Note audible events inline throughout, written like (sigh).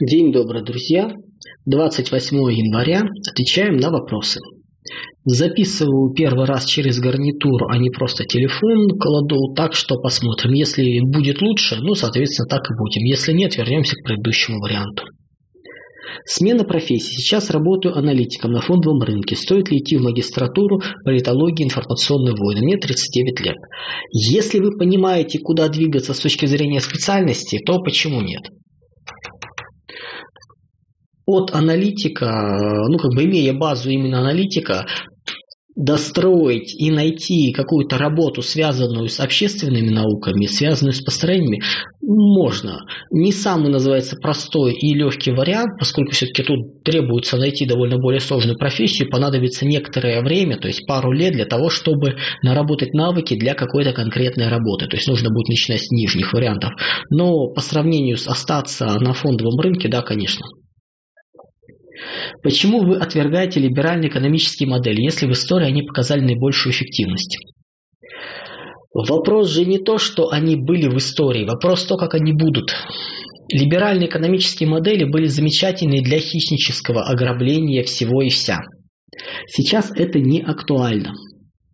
День добрый, друзья. 28 января. Отвечаем на вопросы. Записываю первый раз через гарнитуру, а не просто телефон кладу, так что посмотрим. Если будет лучше, ну, соответственно, так и будем. Если нет, вернемся к предыдущему варианту. Смена профессии. Сейчас работаю аналитиком на фондовом рынке. Стоит ли идти в магистратуру политологии информационной войны? Мне 39 лет. Если вы понимаете, куда двигаться с точки зрения специальности, то почему нет? От аналитика, ну как бы имея базу именно аналитика, достроить и найти какую-то работу, связанную с общественными науками, связанную с построениями, можно. Не самый, называется, простой и легкий вариант, поскольку все-таки тут требуется найти довольно более сложную профессию, понадобится некоторое время, то есть пару лет для того, чтобы наработать навыки для какой-то конкретной работы. То есть нужно будет начинать с нижних вариантов. Но по сравнению с остаться на фондовом рынке, да, конечно. Почему вы отвергаете либеральные экономические модели, если в истории они показали наибольшую эффективность? Вопрос же не то, что они были в истории, вопрос то, как они будут. Либеральные экономические модели были замечательны для хищнического ограбления всего и вся. Сейчас это не актуально.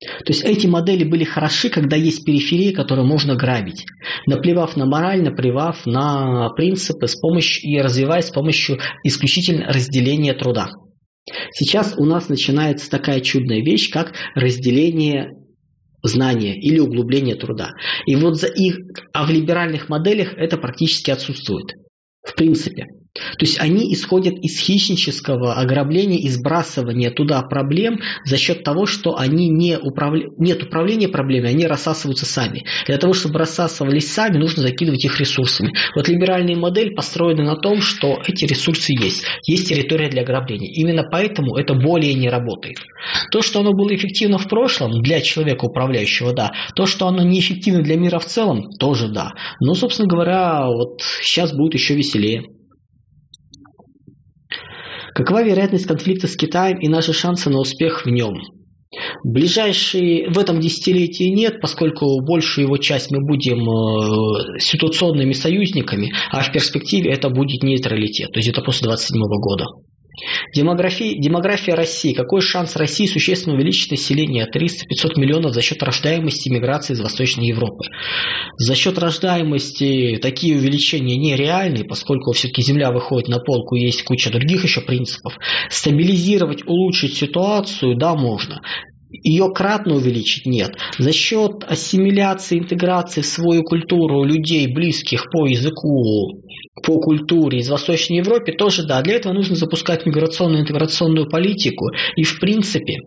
То есть эти модели были хороши, когда есть периферия, которую можно грабить, наплевав на мораль, наплевав на принципы с помощью, и развиваясь с помощью исключительно разделения труда. Сейчас у нас начинается такая чудная вещь, как разделение знания или углубление труда. И вот за их, а в либеральных моделях это практически отсутствует. В принципе. То есть они исходят из хищнического ограбления и сбрасывания туда проблем за счет того, что они не управля... нет управления проблемой, они рассасываются сами. Для того, чтобы рассасывались сами, нужно закидывать их ресурсами. Вот либеральная модель построена на том, что эти ресурсы есть. Есть территория для ограбления. Именно поэтому это более не работает. То, что оно было эффективно в прошлом для человека управляющего, да. То, что оно неэффективно для мира в целом, тоже да. Но, собственно говоря, вот сейчас будет еще веселее. Какова вероятность конфликта с Китаем и наши шансы на успех в нем? Ближайшие в этом десятилетии нет, поскольку большую его часть мы будем э, ситуационными союзниками, а в перспективе это будет нейтралитет, то есть это после 27 года. Демография, демография России. Какой шанс России существенно увеличить население 300-500 миллионов за счет рождаемости миграции из Восточной Европы? За счет рождаемости такие увеличения нереальны, поскольку все-таки Земля выходит на полку, есть куча других еще принципов. Стабилизировать, улучшить ситуацию, да, можно ее кратно увеличить нет. За счет ассимиляции, интеграции в свою культуру людей, близких по языку, по культуре из Восточной Европы, тоже да. Для этого нужно запускать миграционную интеграционную политику. И в принципе,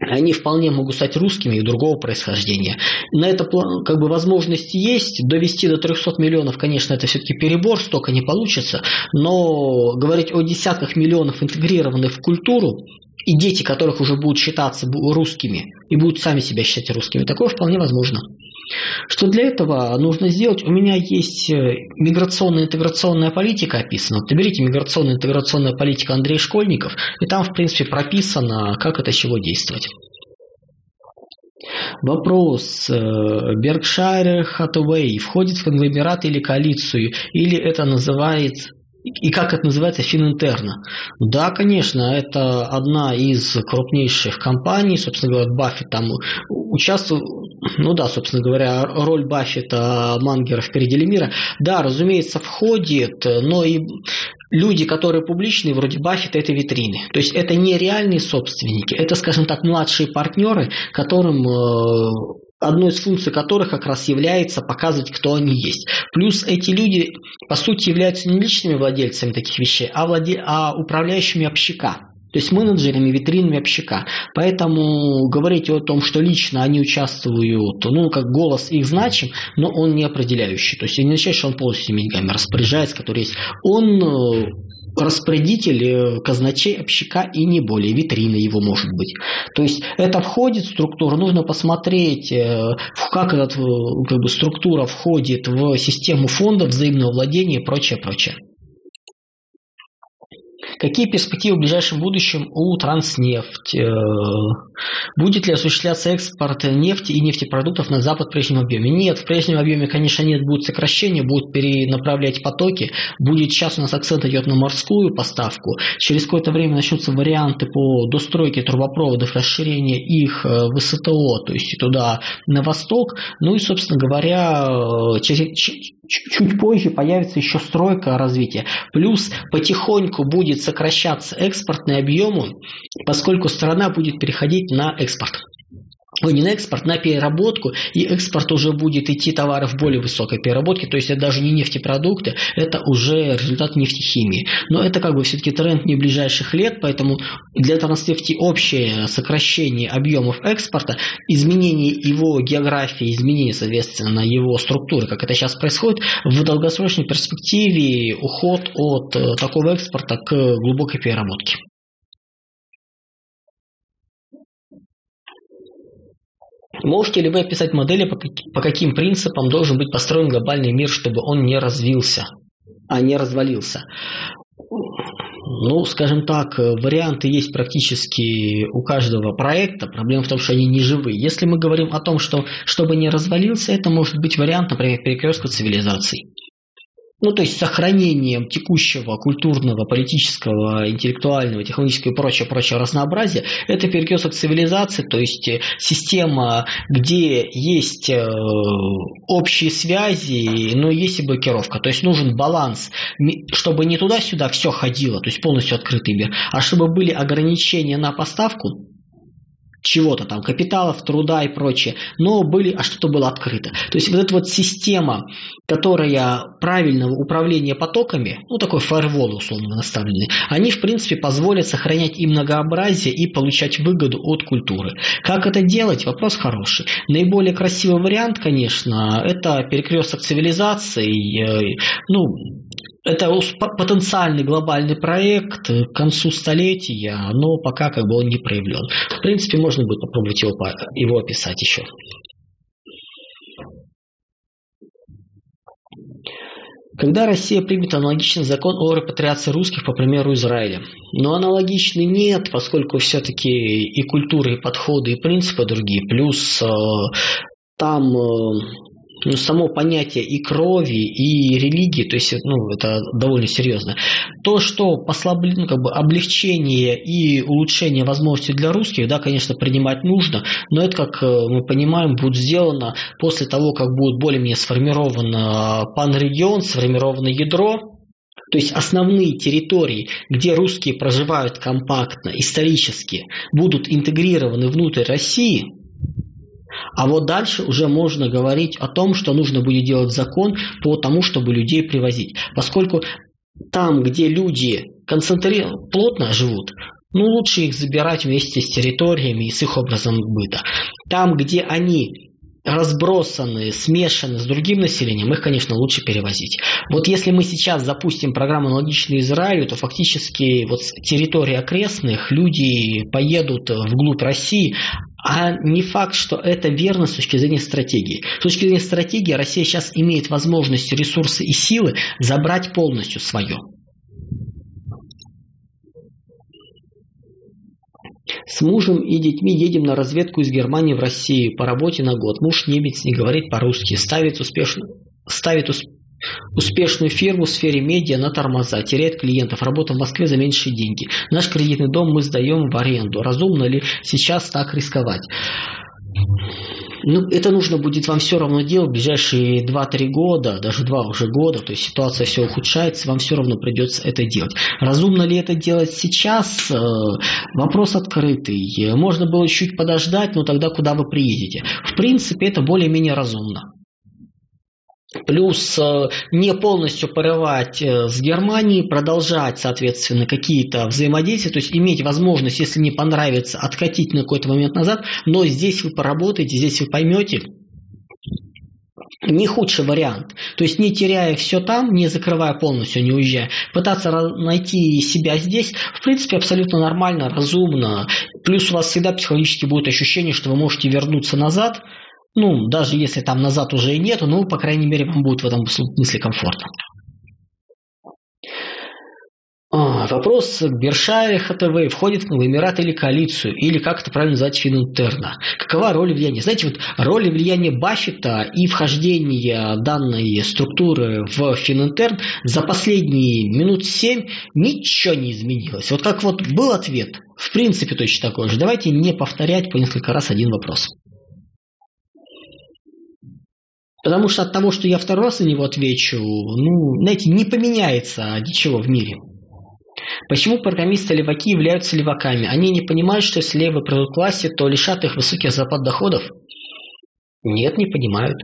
они вполне могут стать русскими и другого происхождения. На это как бы возможности есть. Довести до 300 миллионов, конечно, это все-таки перебор, столько не получится. Но говорить о десятках миллионов интегрированных в культуру, и дети, которых уже будут считаться русскими и будут сами себя считать русскими, такое вполне возможно. Что для этого нужно сделать? У меня есть э, миграционная интеграционная политика описана. Вот наберите миграционная интеграционная политика Андрей Школьников, и там, в принципе, прописано, как это чего действовать. Вопрос. Беркшайр Hathaway входит в конгломерат или коалицию, или это называется и как это называется, Фининтерна. Да, конечно, это одна из крупнейших компаний, собственно говоря, Баффет там участвует, ну да, собственно говоря, роль Баффета Мангера в «Передели мира», да, разумеется, входит, но и люди, которые публичные, вроде Баффета, это витрины. То есть это не реальные собственники, это, скажем так, младшие партнеры, которым э, одной из функций которых как раз является показывать, кто они есть. Плюс эти люди, по сути, являются не личными владельцами таких вещей, а, владе... а управляющими общака. То есть менеджерами, витринами общака. Поэтому говорить о том, что лично они участвуют, ну, как голос их значим, но он не определяющий. То есть не означает, что он полностью деньгами распоряжается, который есть. Он э, распорядитель э, казначей общака и не более, витрина его может быть. То есть это входит в структуру, нужно посмотреть, э, как эта как бы, структура входит в систему фонда взаимного владения и прочее, прочее. Какие перспективы в ближайшем будущем у Транснефть? Э, будет ли осуществляться экспорт нефти и нефтепродуктов на Запад в прежнем объеме? Нет, в прежнем объеме, конечно, нет, будет сокращение, будут перенаправлять потоки. Будет сейчас у нас акцент идет на морскую поставку. Через какое-то время начнутся варианты по достройке трубопроводов, расширение их э, в СТО, то есть туда на восток. Ну и, собственно говоря, э, через, чуть позже появится еще стройка развития. Плюс потихоньку будет сокращаться экспортные объемы, поскольку страна будет переходить на экспорт. Ой, не на экспорт, на переработку, и экспорт уже будет идти товары в более высокой переработке, то есть это даже не нефтепродукты, это уже результат нефтехимии. Но это как бы все-таки тренд не ближайших лет, поэтому для Транснефти общее сокращение объемов экспорта, изменение его географии, изменение, соответственно, его структуры, как это сейчас происходит, в долгосрочной перспективе уход от э, такого экспорта к глубокой переработке. Можете ли вы описать модели, по каким принципам должен быть построен глобальный мир, чтобы он не развился, а не развалился? Ну, скажем так, варианты есть практически у каждого проекта. Проблема в том, что они не живые. Если мы говорим о том, что чтобы не развалился, это может быть вариант, например, перекрестка цивилизаций ну, то есть сохранением текущего культурного, политического, интеллектуального, технологического и прочее, прочее разнообразия, это перекресток цивилизации, то есть э, система, где есть э, общие связи, но есть и блокировка. То есть нужен баланс, чтобы не туда-сюда все ходило, то есть полностью открытый мир, а чтобы были ограничения на поставку, чего-то там, капиталов, труда и прочее, но были, а что-то было открыто. То есть вот эта вот система, которая правильного управления потоками, ну такой фаервол условно наставленный, они в принципе позволят сохранять и многообразие, и получать выгоду от культуры. Как это делать? Вопрос хороший. Наиболее красивый вариант, конечно, это перекресток цивилизации, э, ну, это потенциальный глобальный проект к концу столетия, но пока как бы он не проявлен. В принципе, можно будет попробовать его, его описать еще. Когда Россия примет аналогичный закон о репатриации русских, по примеру Израиля? Но аналогичный нет, поскольку все-таки и культуры, и подходы, и принципы другие. Плюс э, там э, ну, само понятие и крови, и религии, то есть ну, это довольно серьезно. То, что послабли, ну, как бы облегчение и улучшение возможностей для русских, да, конечно, принимать нужно, но это, как э, мы понимаем, будет сделано после того, как будет более-менее сформирован панрегион, сформировано ядро, то есть основные территории, где русские проживают компактно, исторически, будут интегрированы внутрь России – а вот дальше уже можно говорить о том, что нужно будет делать закон по тому, чтобы людей привозить. Поскольку там, где люди концентрированно, плотно живут, ну, лучше их забирать вместе с территориями и с их образом быта. Там, где они разбросаны, смешаны с другим населением, их, конечно, лучше перевозить. Вот если мы сейчас запустим программу аналогичную Израилю, то фактически вот с территории окрестных люди поедут вглубь России, а не факт, что это верно с точки зрения стратегии. С точки зрения стратегии Россия сейчас имеет возможность, ресурсы и силы забрать полностью свое. С мужем и детьми едем на разведку из Германии в Россию по работе на год. Муж немец не говорит по-русски, ставит успешно, ставит усп... успешную фирму в сфере медиа на тормоза, теряет клиентов, работа в Москве за меньшие деньги. Наш кредитный дом мы сдаем в аренду. Разумно ли сейчас так рисковать? Ну, это нужно будет вам все равно делать в ближайшие 2-3 года, даже 2 уже года, то есть ситуация все ухудшается, вам все равно придется это делать. Разумно ли это делать сейчас? Э, вопрос открытый. Можно было чуть подождать, но тогда куда вы приедете? В принципе, это более-менее разумно. Плюс э, не полностью порывать э, с Германией, продолжать, соответственно, какие-то взаимодействия, то есть иметь возможность, если не понравится, откатить на какой-то момент назад, но здесь вы поработаете, здесь вы поймете, не худший вариант. То есть не теряя все там, не закрывая полностью, не уезжая, пытаться найти себя здесь, в принципе, абсолютно нормально, разумно. Плюс у вас всегда психологически будет ощущение, что вы можете вернуться назад, ну, даже если там назад уже и нету, ну, по крайней мере, вам будет в этом смысле комфортно. А, Вопрос, Бершайр ХТВ входит в конгломерат или коалицию, или как это правильно назвать Фининтерна. Какова роль влияния? Знаете, вот роль влияния Баффета и вхождение данной структуры в Фининтерн за последние минут семь ничего не изменилось. Вот как вот был ответ, в принципе точно такой же. Давайте не повторять по несколько раз один вопрос. Потому что от того, что я второй раз на него отвечу, ну, знаете, не поменяется ничего в мире. Почему программисты-леваки являются леваками? Они не понимают, что если левые придут к власти, то лишат их высоких зарплат доходов? Нет, не понимают.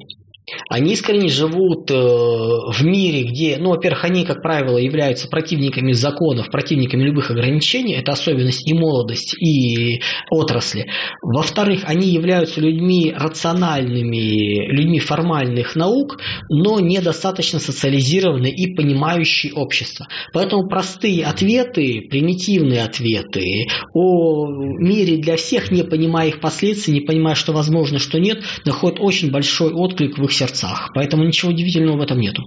Они искренне живут э, в мире, где, ну, во-первых, они, как правило, являются противниками законов, противниками любых ограничений, это особенность и молодость, и отрасли. Во-вторых, они являются людьми рациональными, людьми формальных наук, но недостаточно социализированные и понимающие общество. Поэтому простые ответы, примитивные ответы о мире для всех, не понимая их последствий, не понимая, что возможно, что нет, находят очень большой отклик в их сердцах. Поэтому ничего удивительного в этом нету.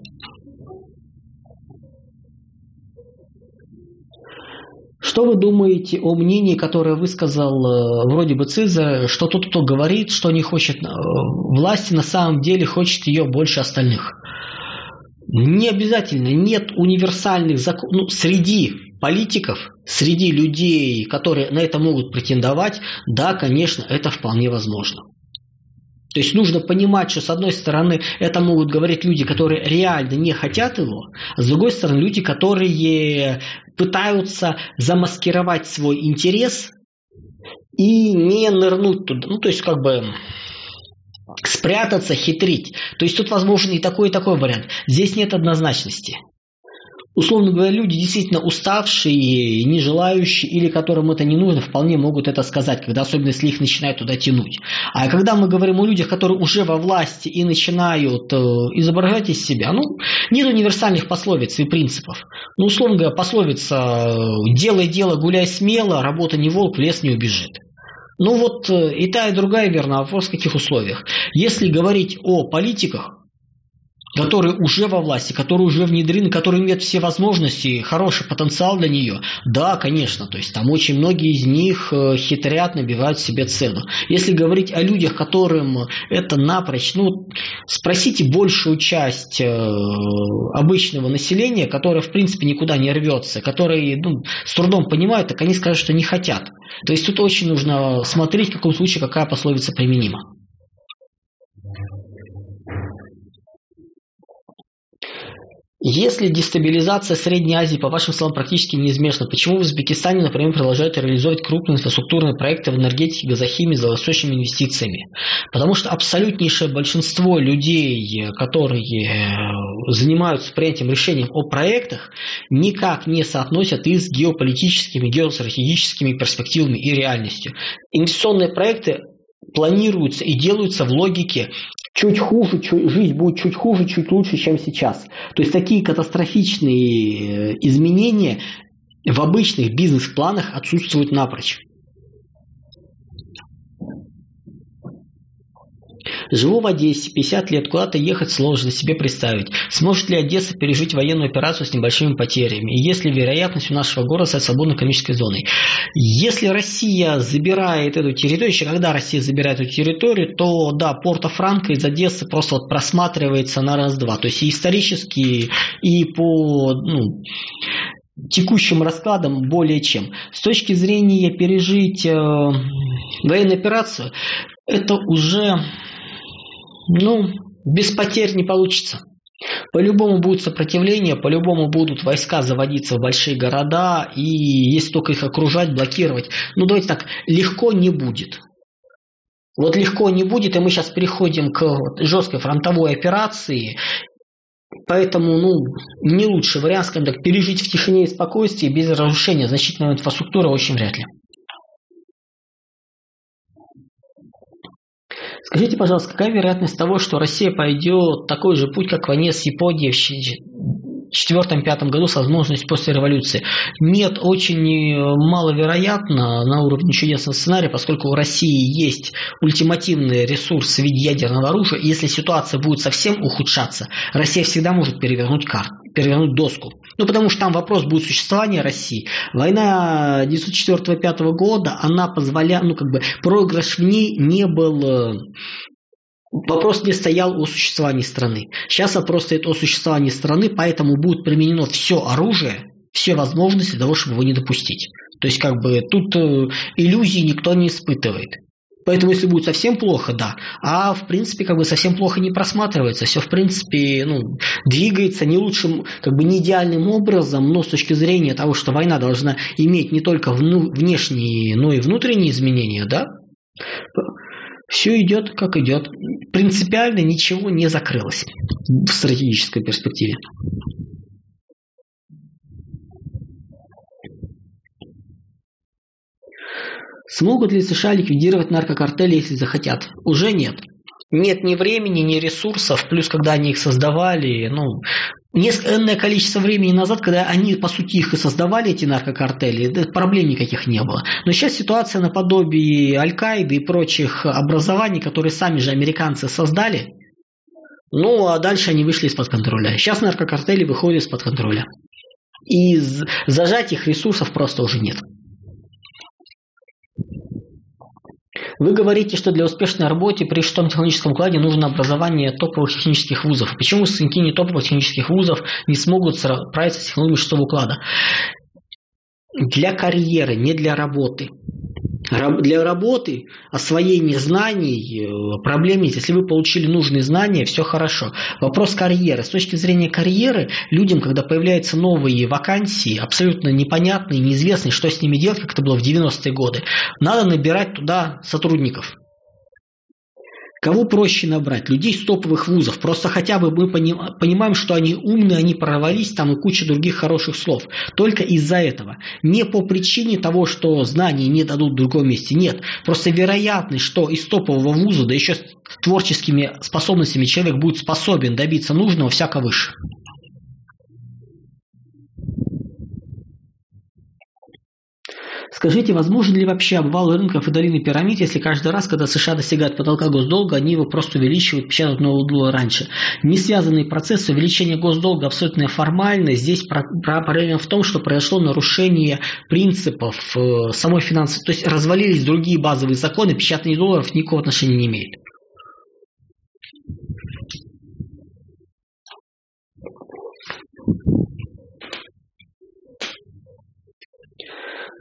Что вы думаете о мнении, которое высказал э, вроде бы Циза, что тот, кто говорит, что не хочет э, власти, на самом деле хочет ее больше остальных? Не обязательно, нет универсальных законов. Ну, среди политиков, среди людей, которые на это могут претендовать, да, конечно, это вполне возможно. То есть нужно понимать, что с одной стороны это могут говорить люди, которые реально не хотят его, а с другой стороны люди, которые пытаются замаскировать свой интерес и не нырнуть туда. Ну, то есть как бы спрятаться, хитрить. То есть тут возможен и такой, и такой вариант. Здесь нет однозначности условно говоря, люди действительно уставшие, не желающие или которым это не нужно, вполне могут это сказать, когда особенно если их начинают туда тянуть. А когда мы говорим о людях, которые уже во власти и начинают э, изображать из себя, ну, нет универсальных пословиц и принципов. Ну, условно говоря, пословица «делай дело, гуляй смело, работа не волк, в лес не убежит». Ну вот э, и та, и другая верна. Вопрос в каких условиях. Если говорить о политиках, которые уже во власти, которые уже внедрены, которые имеют все возможности, хороший потенциал для нее, да, конечно, то есть там очень многие из них э, хитрят, набивают себе цену. Если говорить о людях, которым это напрочь, ну, спросите большую часть э, обычного населения, которое, в принципе, никуда не рвется, которые ну, с трудом понимают, так они скажут, что не хотят. То есть тут очень нужно смотреть, в каком случае какая пословица применима. Если дестабилизация Средней Азии, по вашим словам, практически неизбежна, почему в Узбекистане, например, продолжают реализовывать крупные инфраструктурные проекты в энергетике, газохимии за инвестициями? Потому что абсолютнейшее большинство людей, которые э, занимаются принятием решений о проектах, никак не соотносят их с геополитическими, геостратегическими перспективами и реальностью. Инвестиционные проекты планируются и делаются в логике чуть хуже, чуть, жизнь будет чуть хуже, чуть лучше, чем сейчас. То есть такие катастрофичные э, изменения в обычных бизнес-планах отсутствуют напрочь. Живу в Одессе, 50 лет, куда-то ехать сложно себе представить. Сможет ли Одесса пережить военную операцию с небольшими потерями? И есть ли вероятность у нашего города стать свободной экономической зоной? Если Россия забирает эту территорию, еще когда Россия забирает эту территорию, то да, Порто-Франко из Одессы просто вот просматривается на раз-два. То есть и исторически, и по ну, текущим раскладом более чем. С точки зрения пережить э, военную операцию, это уже ну, без потерь не получится. По-любому будет сопротивление, по-любому будут войска заводиться в большие города, и если только их окружать, блокировать, ну давайте так, легко не будет. Вот легко не будет, и мы сейчас переходим к жесткой фронтовой операции, Поэтому, ну, не лучший вариант, скажем так, пережить в тишине и спокойствии без разрушения значительной инфраструктуры очень вряд ли. Скажите, пожалуйста, какая вероятность того, что Россия пойдет такой же путь, как войне с Японией в четвертом-пятом году с возможностью после революции? Нет, очень э, маловероятно на уровне чудесного сценария, поскольку у России есть ультимативный ресурс в виде ядерного оружия. И если ситуация будет совсем ухудшаться, Россия всегда может перевернуть карту перевернуть доску. Ну, потому что там вопрос будет существования России. Война 1904-1905 года, она позволяла, ну, как бы, проигрыш в ней не был э, Вопрос не стоял о существовании страны. Сейчас вопрос стоит о существовании страны, поэтому будет применено все оружие, все возможности для того, чтобы его не допустить. То есть, как бы, тут э, иллюзий никто не испытывает. Поэтому, если будет совсем плохо, да. А, в принципе, как бы совсем плохо не просматривается. Все, в принципе, ну, двигается не лучшим, как бы не идеальным образом, но с точки зрения того, что война должна иметь не только внешние, но и внутренние изменения, да, все идет как идет. Принципиально ничего не закрылось в стратегической перспективе. Смогут ли США ликвидировать наркокартели, если захотят? Уже нет. Нет ни времени, ни ресурсов, плюс когда они их создавали, ну, несколько количество времени назад, когда они, по сути, их и создавали, эти наркокартели, проблем никаких не было. Но сейчас ситуация наподобие Аль-Каиды и прочих образований, которые сами же американцы создали, ну, а дальше они вышли из-под контроля. Сейчас наркокартели выходят из-под контроля. И зажать их ресурсов просто уже нет. Вы говорите, что для успешной работы при шестом технологическом укладе нужно образование топовых технических вузов. Почему выпускники не топовых технических вузов не смогут справиться с технологией шестого уклада? Для карьеры, не для работы. Для работы, освоения знаний э, проблем нет. Если вы получили нужные знания, все хорошо. Вопрос карьеры. С точки зрения карьеры, людям, когда появляются новые вакансии, абсолютно непонятные, неизвестные, что с ними делать, как это было в 90-е годы, надо набирать туда сотрудников. Кого проще набрать? Людей с топовых вузов. Просто хотя бы мы понимаем, что они умные, они прорвались, там и куча других хороших слов. Только из-за этого. Не по причине того, что знания не дадут в другом месте. Нет. Просто вероятность, что из топового вуза, да еще с творческими способностями человек будет способен добиться нужного, всяко выше. Скажите, возможен ли вообще обвал рынков и долины пирамид, если каждый раз, когда США достигают потолка госдолга, они его просто увеличивают, печатают нового доллара раньше? Не связанный процесс увеличения госдолга абсолютно формальный. Здесь проблема в том, что произошло нарушение принципов э, самой финансовой. То есть развалились другие базовые законы, печатание долларов никакого отношения не имеет.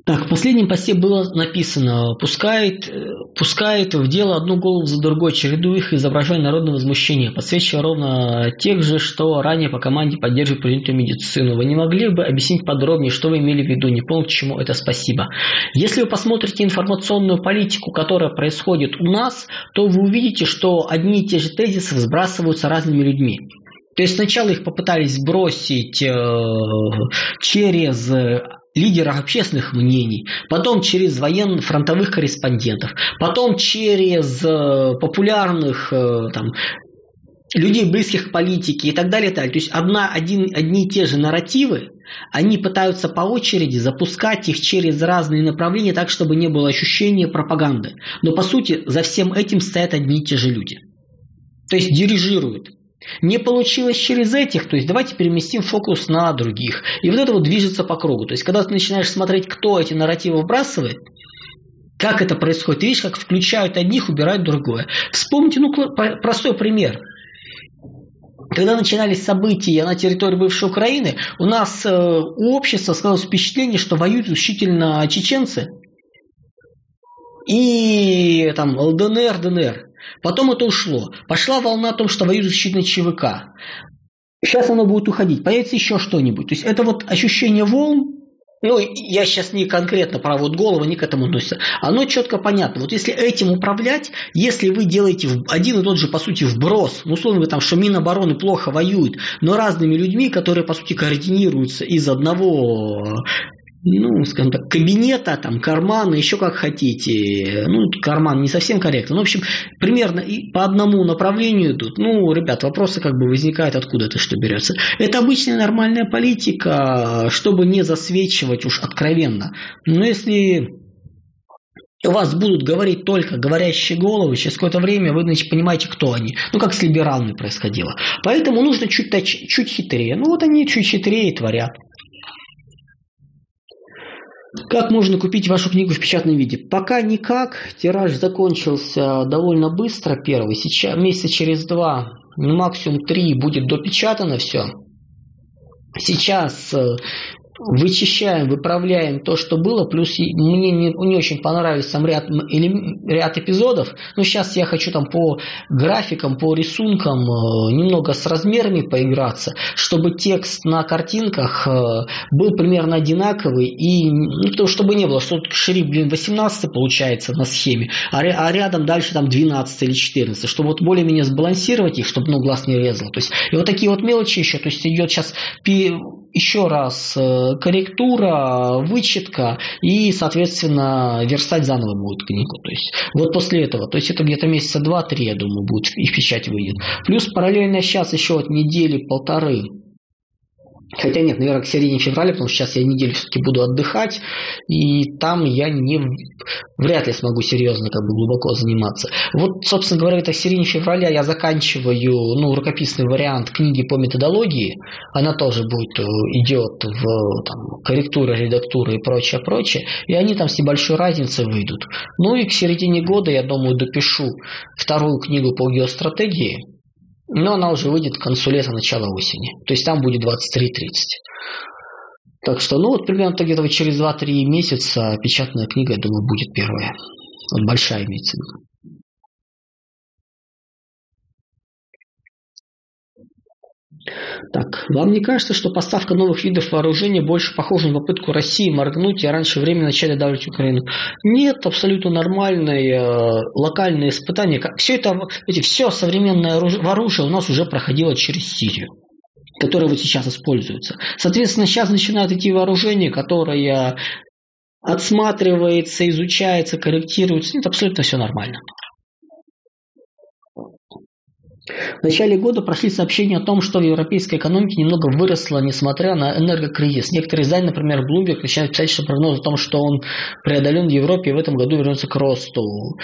Так, в последнем посте было написано, пускает, э, пускает в дело одну голову за другой, чередуя их, изображая народное возмущение, подсвечивая ровно тех же, что ранее по команде поддерживают принятую медицину. Вы не могли бы объяснить подробнее, что вы имели в виду? Не понял, к чему это спасибо. Если вы посмотрите информационную политику, которая происходит у нас, то вы увидите, что одни и те же тезисы сбрасываются разными людьми. То есть сначала их попытались сбросить э, через лидеров общественных мнений, потом через военно-фронтовых корреспондентов, потом через э, популярных э, там, людей, близких к политике и так далее. Так. То есть одна, один, одни и те же нарративы, они пытаются по очереди запускать их через разные направления так, чтобы не было ощущения пропаганды. Но по сути за всем этим стоят одни и те же люди. То есть дирижируют. Не получилось через этих, то есть давайте переместим фокус на других. И вот это вот движется по кругу. То есть когда ты начинаешь смотреть, кто эти нарративы вбрасывает, как это происходит, ты видишь, как включают одних, убирают другое. Вспомните, ну, простой пример. Когда начинались события на территории бывшей Украины, у нас э, у общества сложилось впечатление, что воюют исключительно чеченцы и там ЛДНР, ДНР. Потом это ушло. Пошла волна о том, что воюют защитные ЧВК. Сейчас оно будет уходить. Появится еще что-нибудь. То есть это вот ощущение волн, ну, я сейчас не конкретно про вот голову, не к этому относится. Оно четко понятно. Вот если этим управлять, если вы делаете один и тот же, по сути, вброс, ну, условно вы там, что Минобороны плохо воюют, но разными людьми, которые, по сути, координируются из одного ну, скажем так, кабинета, там, кармана, еще как хотите. Ну, карман не совсем корректно. Ну, в общем, примерно и по одному направлению идут. Ну, ребят, вопросы как бы возникают, откуда это что берется. Это обычная нормальная политика, чтобы не засвечивать уж откровенно. Но если вас будут говорить только говорящие головы, через какое-то время вы значит, понимаете, кто они. Ну, как с либералами происходило. Поэтому нужно чуть, чуть хитрее. Ну, вот они чуть хитрее творят. Как можно купить вашу книгу в печатном виде? Пока никак. Тираж закончился довольно быстро, первый. Сейчас, месяца через два, максимум три, будет допечатано все. Сейчас э, вычищаем, выправляем то, что было, плюс мне не, не очень понравился сам ряд, или, ряд эпизодов, но сейчас я хочу там по графикам, по рисункам э, немного с размерами поиграться, чтобы текст на картинках э, был примерно одинаковый, и ну, то, чтобы не было, что шрифт, блин, 18 получается на схеме, а, а рядом дальше там 12 или 14, чтобы вот более-менее сбалансировать их, чтобы ну, глаз не резал. То есть, и вот такие вот мелочи еще, то есть идет сейчас еще раз э, корректура, вычетка и, соответственно, верстать заново будет книгу. То есть вот после этого, то есть это где-то месяца два-три, я думаю, будет и в печать выйдет. Плюс параллельно сейчас еще вот недели-полторы Хотя нет, наверное, к середине февраля, потому что сейчас я неделю все-таки буду отдыхать, и там я не, вряд ли смогу серьезно, как бы глубоко заниматься. Вот, собственно говоря, это к середине февраля я заканчиваю, ну, рукописный вариант книги по методологии. Она тоже будет, э, идет в там, корректура, редактура и прочее, прочее. И они там с небольшой разницей выйдут. Ну и к середине года, я думаю, допишу вторую книгу по геостратегии но она уже выйдет к концу лета, начала осени. То есть там будет 23-30. Так что, ну вот примерно где-то через 2-3 месяца печатная книга, я думаю, будет первая. Вот большая имеется в виду. Так, вам не кажется, что поставка новых видов вооружения больше похожа на попытку России моргнуть и раньше времени начать давить Украину? Нет, абсолютно нормальное э, локальное испытание. Все это, эти, все современное оружие у нас уже проходило через Сирию которые вот сейчас используются. Соответственно, сейчас начинают идти вооружения, которые отсматривается, изучается, корректируется. Это абсолютно все нормально. В начале года прошли сообщения о том, что в европейской экономике немного выросла, несмотря на энергокризис. Некоторые издания, например, Bloomberg, начинают писать, что прогноз о том, что он преодолен в Европе и в этом году вернется к росту.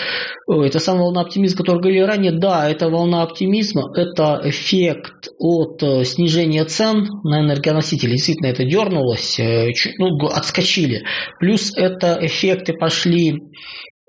Это самая волна оптимизма, которую говорили ранее. Да, это волна оптимизма, это эффект от э, снижения цен на энергоносители. Действительно, это дернулось, э, ну, отскочили. Плюс это эффекты пошли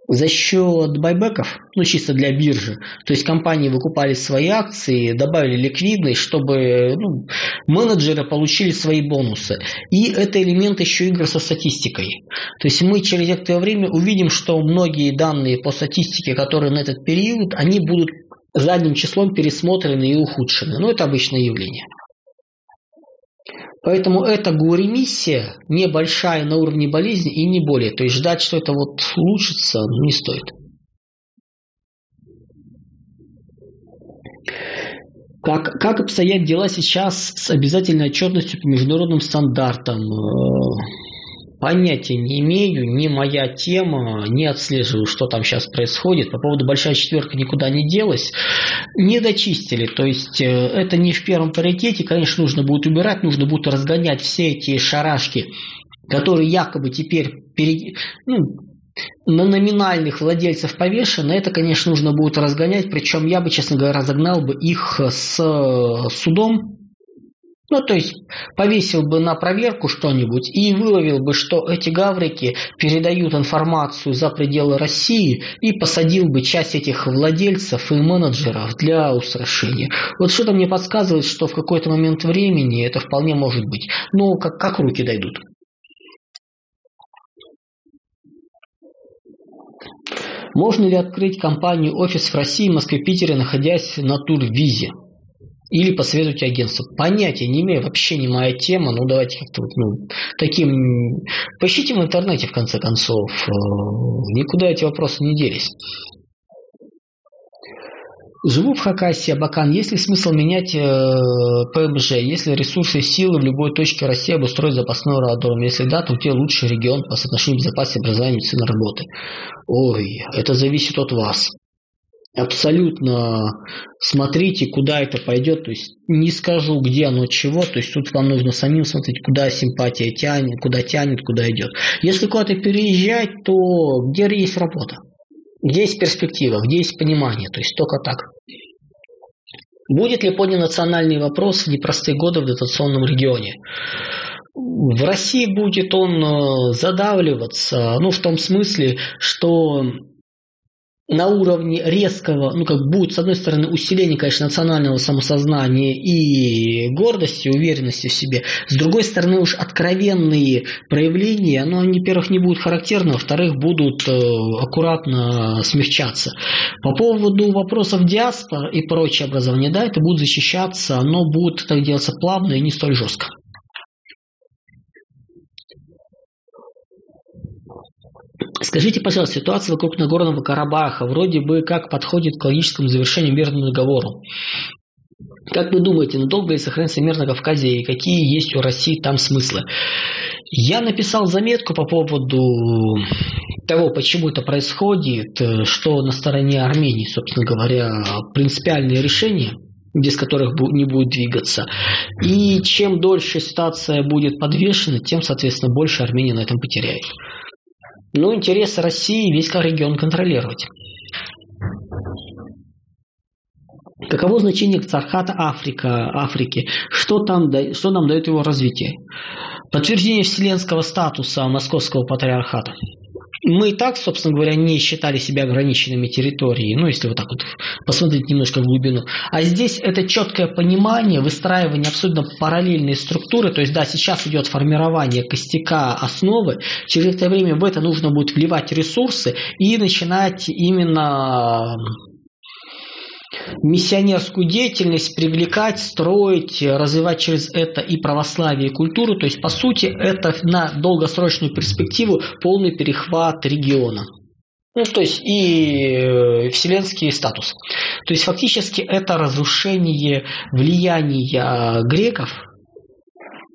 за счет байбеков, ну чисто для биржи, то есть компании выкупали свои акции, добавили ликвидность, чтобы ну, менеджеры получили свои бонусы. И это элемент еще игр со статистикой. То есть мы через некоторое время увидим, что многие данные по статистике, которые на этот период, они будут задним числом пересмотрены и ухудшены. Ну, это обычное явление. Поэтому это горемиссия небольшая на уровне болезни и не более. То есть ждать, что это вот улучшится, не стоит. Как, как обстоят дела сейчас с обязательной отчетностью по международным стандартам? Понятия не имею, не моя тема, не отслеживаю, что там сейчас происходит. По поводу большая четверка никуда не делась. Не дочистили, то есть э, это не в первом паритете, конечно, нужно будет убирать, нужно будет разгонять все эти шарашки, которые якобы теперь перед, ну, на номинальных владельцев повешены, это, конечно, нужно будет разгонять, причем я бы, честно говоря, разогнал бы их с судом, ну, то есть повесил бы на проверку что-нибудь и выловил бы, что эти гаврики передают информацию за пределы России и посадил бы часть этих владельцев и менеджеров для устрашения. Вот что-то мне подсказывает, что в какой-то момент времени это вполне может быть. Но как, как руки дойдут. Можно ли открыть компанию офис в России, Москве, Питере, находясь на турвизе? Или посоветуйте агентство. Понятия не имею, вообще не моя тема. Ну, давайте как-то вот, ну, таким... Поищите в интернете, в конце концов. Э, никуда эти вопросы не делись. Живу в Хакасии, Абакан. Есть ли смысл менять э, ПМЖ? Если ресурсы и силы в любой точке России обустроить запасной аэродром? Если да, то где лучший регион по соотношению безопасности, образования, медицины, работы? Ой, это зависит от вас. Абсолютно смотрите, куда это пойдет. То есть не скажу, где оно чего. То есть тут вам нужно самим смотреть, куда симпатия тянет, куда тянет, куда идет. Если куда-то переезжать, то где есть работа? Где есть перспектива, где есть понимание, то есть только так. Будет ли поднят национальный вопрос в непростые годы в дотационном регионе? В России будет он э, задавливаться, ну, в том смысле, что на уровне резкого, ну, как будет, с одной стороны, усиление, конечно, национального самосознания и гордости, уверенности в себе, с другой стороны, уж откровенные проявления, но они, во-первых, не будут характерны, во-вторых, будут э, аккуратно смягчаться. По поводу вопросов диаспор и прочее образование, да, это будет защищаться, но будет так делаться плавно и не столь жестко. Скажите, пожалуйста, ситуация вокруг Нагорного Карабаха вроде бы как подходит к логическому завершению мирного договора. Как вы думаете, надолго ли сохранится мир на Кавказе и какие есть у России там смыслы? Я написал заметку по поводу того, почему это происходит, что на стороне Армении, собственно говоря, принципиальные решения, без которых не будет двигаться. И чем дольше ситуация будет подвешена, тем, соответственно, больше Армения на этом потеряет. Но интересы России весь регион контролировать. Каково значение Цархата Африка, Африки? Что, там, что нам дает его развитие? Подтверждение вселенского статуса Московского патриархата – мы и так, собственно говоря, не считали себя ограниченными территорией, ну, если вот так вот посмотреть немножко в глубину. А здесь это четкое понимание, выстраивание абсолютно параллельной структуры, то есть, да, сейчас идет формирование костяка основы, через это время в это нужно будет вливать ресурсы и начинать именно миссионерскую деятельность привлекать, строить, развивать через это и православие, и культуру. То есть, по сути, это на долгосрочную перспективу полный перехват региона. Ну, то есть и э, вселенский статус. То есть фактически это разрушение влияния греков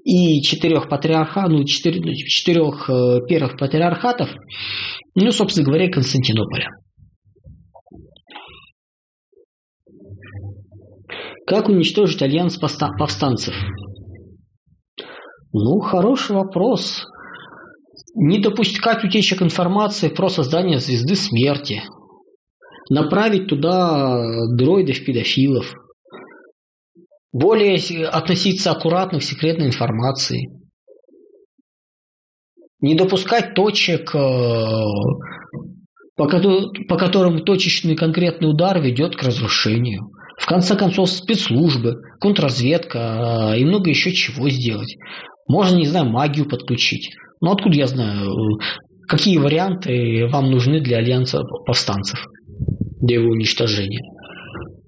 и четырех патриархатов, ну, четырех, четырех э, первых патриархатов, ну, собственно говоря, Константинополя. Как уничтожить альянс повстанцев? Ну, хороший вопрос. Не допускать утечек информации про создание звезды смерти. Направить туда дроидов-педофилов. Более относиться аккуратно к секретной информации. Не допускать точек, э, по которым точечный конкретный удар ведет к разрушению. В конце концов, спецслужбы, контрразведка а, и много еще чего сделать. Можно, не знаю, магию подключить. Но откуда я знаю, какие варианты вам нужны для альянса повстанцев, для его уничтожения?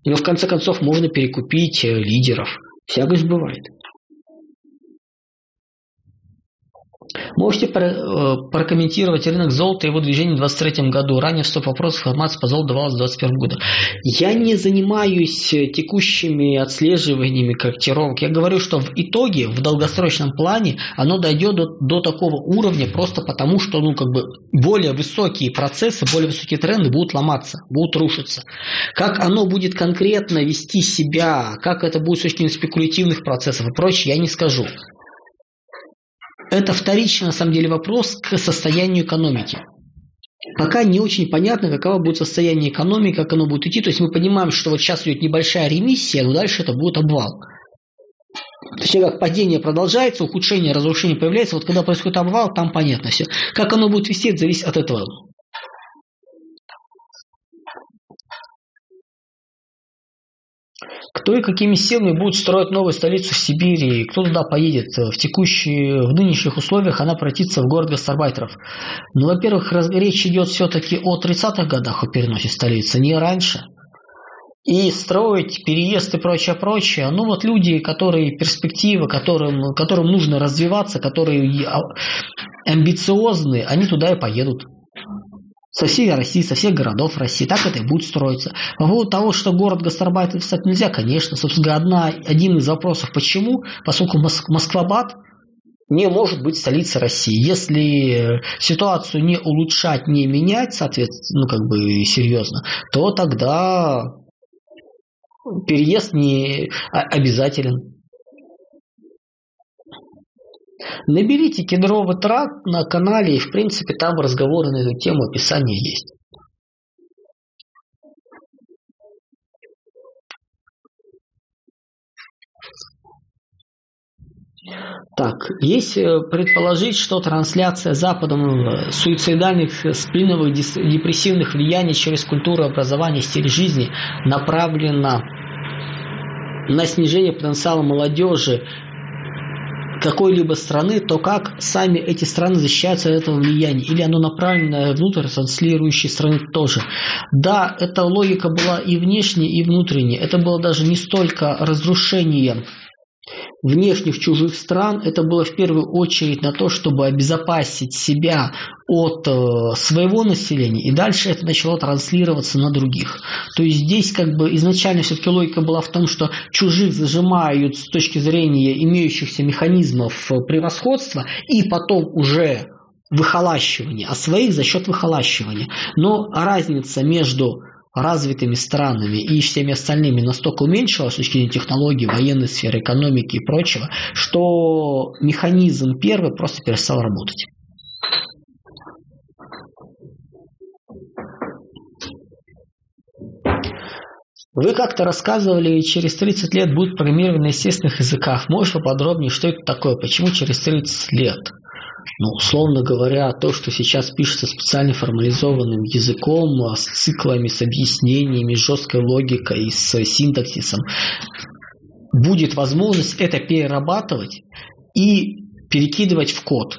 Но в конце концов можно перекупить э, лидеров. Всякость бывает. Можете э, прокомментировать рынок золота и его движение в 2023 году? Ранее в 100 вопросов информация по золоту давалась в 2021 году. Я не занимаюсь э, текущими отслеживаниями корректировок. Я говорю, что в итоге, в долгосрочном плане, оно дойдет до, до такого уровня просто потому, что ну, как бы более высокие процессы, более высокие тренды будут ломаться, будут рушиться. Как оно будет конкретно вести себя, как это будет с точки зрения спекулятивных процессов и прочее, я не скажу. Это вторичный, на самом деле, вопрос к состоянию экономики. Пока не очень понятно, каково будет состояние экономики, как оно будет идти. То есть мы понимаем, что вот сейчас идет небольшая ремиссия, но дальше это будет обвал. То есть как падение продолжается, ухудшение, разрушение появляется, вот когда происходит обвал, там понятно все. Как оно будет это зависит от этого. Кто и какими силами будет строить новую столицу в Сибири, кто туда поедет. В текущие, в нынешних условиях она превратится в город гастарбайтеров. Ну, во-первых, речь идет все-таки о 30-х годах о переносе столицы, не раньше. И строить переезд и прочее, прочее. Ну вот люди, которые перспективы, которым, которым нужно развиваться, которые амбициозны, они туда и поедут со всей России, со всех городов России. Так это и будет строиться. По поводу того, что город гастарбайтер стать нельзя, конечно. Собственно, одна, один из вопросов, почему, поскольку Моск, Москвабад не может быть столицей России. Если ситуацию не улучшать, не менять, соответственно, ну как бы серьезно, то тогда переезд не обязателен. Наберите кедровый тракт на канале, и в принципе там разговоры на эту тему, описание есть. Так, если предположить, что трансляция Западом э, суицидальных, сплиновых, депрессивных влияний через культуру образования, стиль жизни направлена на снижение потенциала молодежи какой-либо страны, то как сами эти страны защищаются от этого влияния? Или оно направлено внутрь транслирующей страны тоже? Да, эта логика была и внешняя, и внутренняя. Это было даже не столько разрушение внешних чужих стран, это было в первую очередь на то, чтобы обезопасить себя от э, своего населения, и дальше это начало транслироваться на других. То есть здесь как бы изначально все-таки логика была в том, что чужих зажимают с точки зрения имеющихся механизмов превосходства, и потом уже выхолащивание, а своих за счет выхолащивания. Но разница между развитыми странами и всеми остальными настолько уменьшилась с точки зрения технологий, военной сферы, экономики и прочего, что механизм первый просто перестал работать. Вы как-то рассказывали, через 30 лет будет программирование на естественных языках. Можешь поподробнее, что это такое? Почему через 30 лет? Ну, условно говоря, то, что сейчас пишется специально формализованным языком, а, с циклами, с объяснениями, с жесткой логикой, с синтаксисом, будет возможность это перерабатывать и перекидывать в код.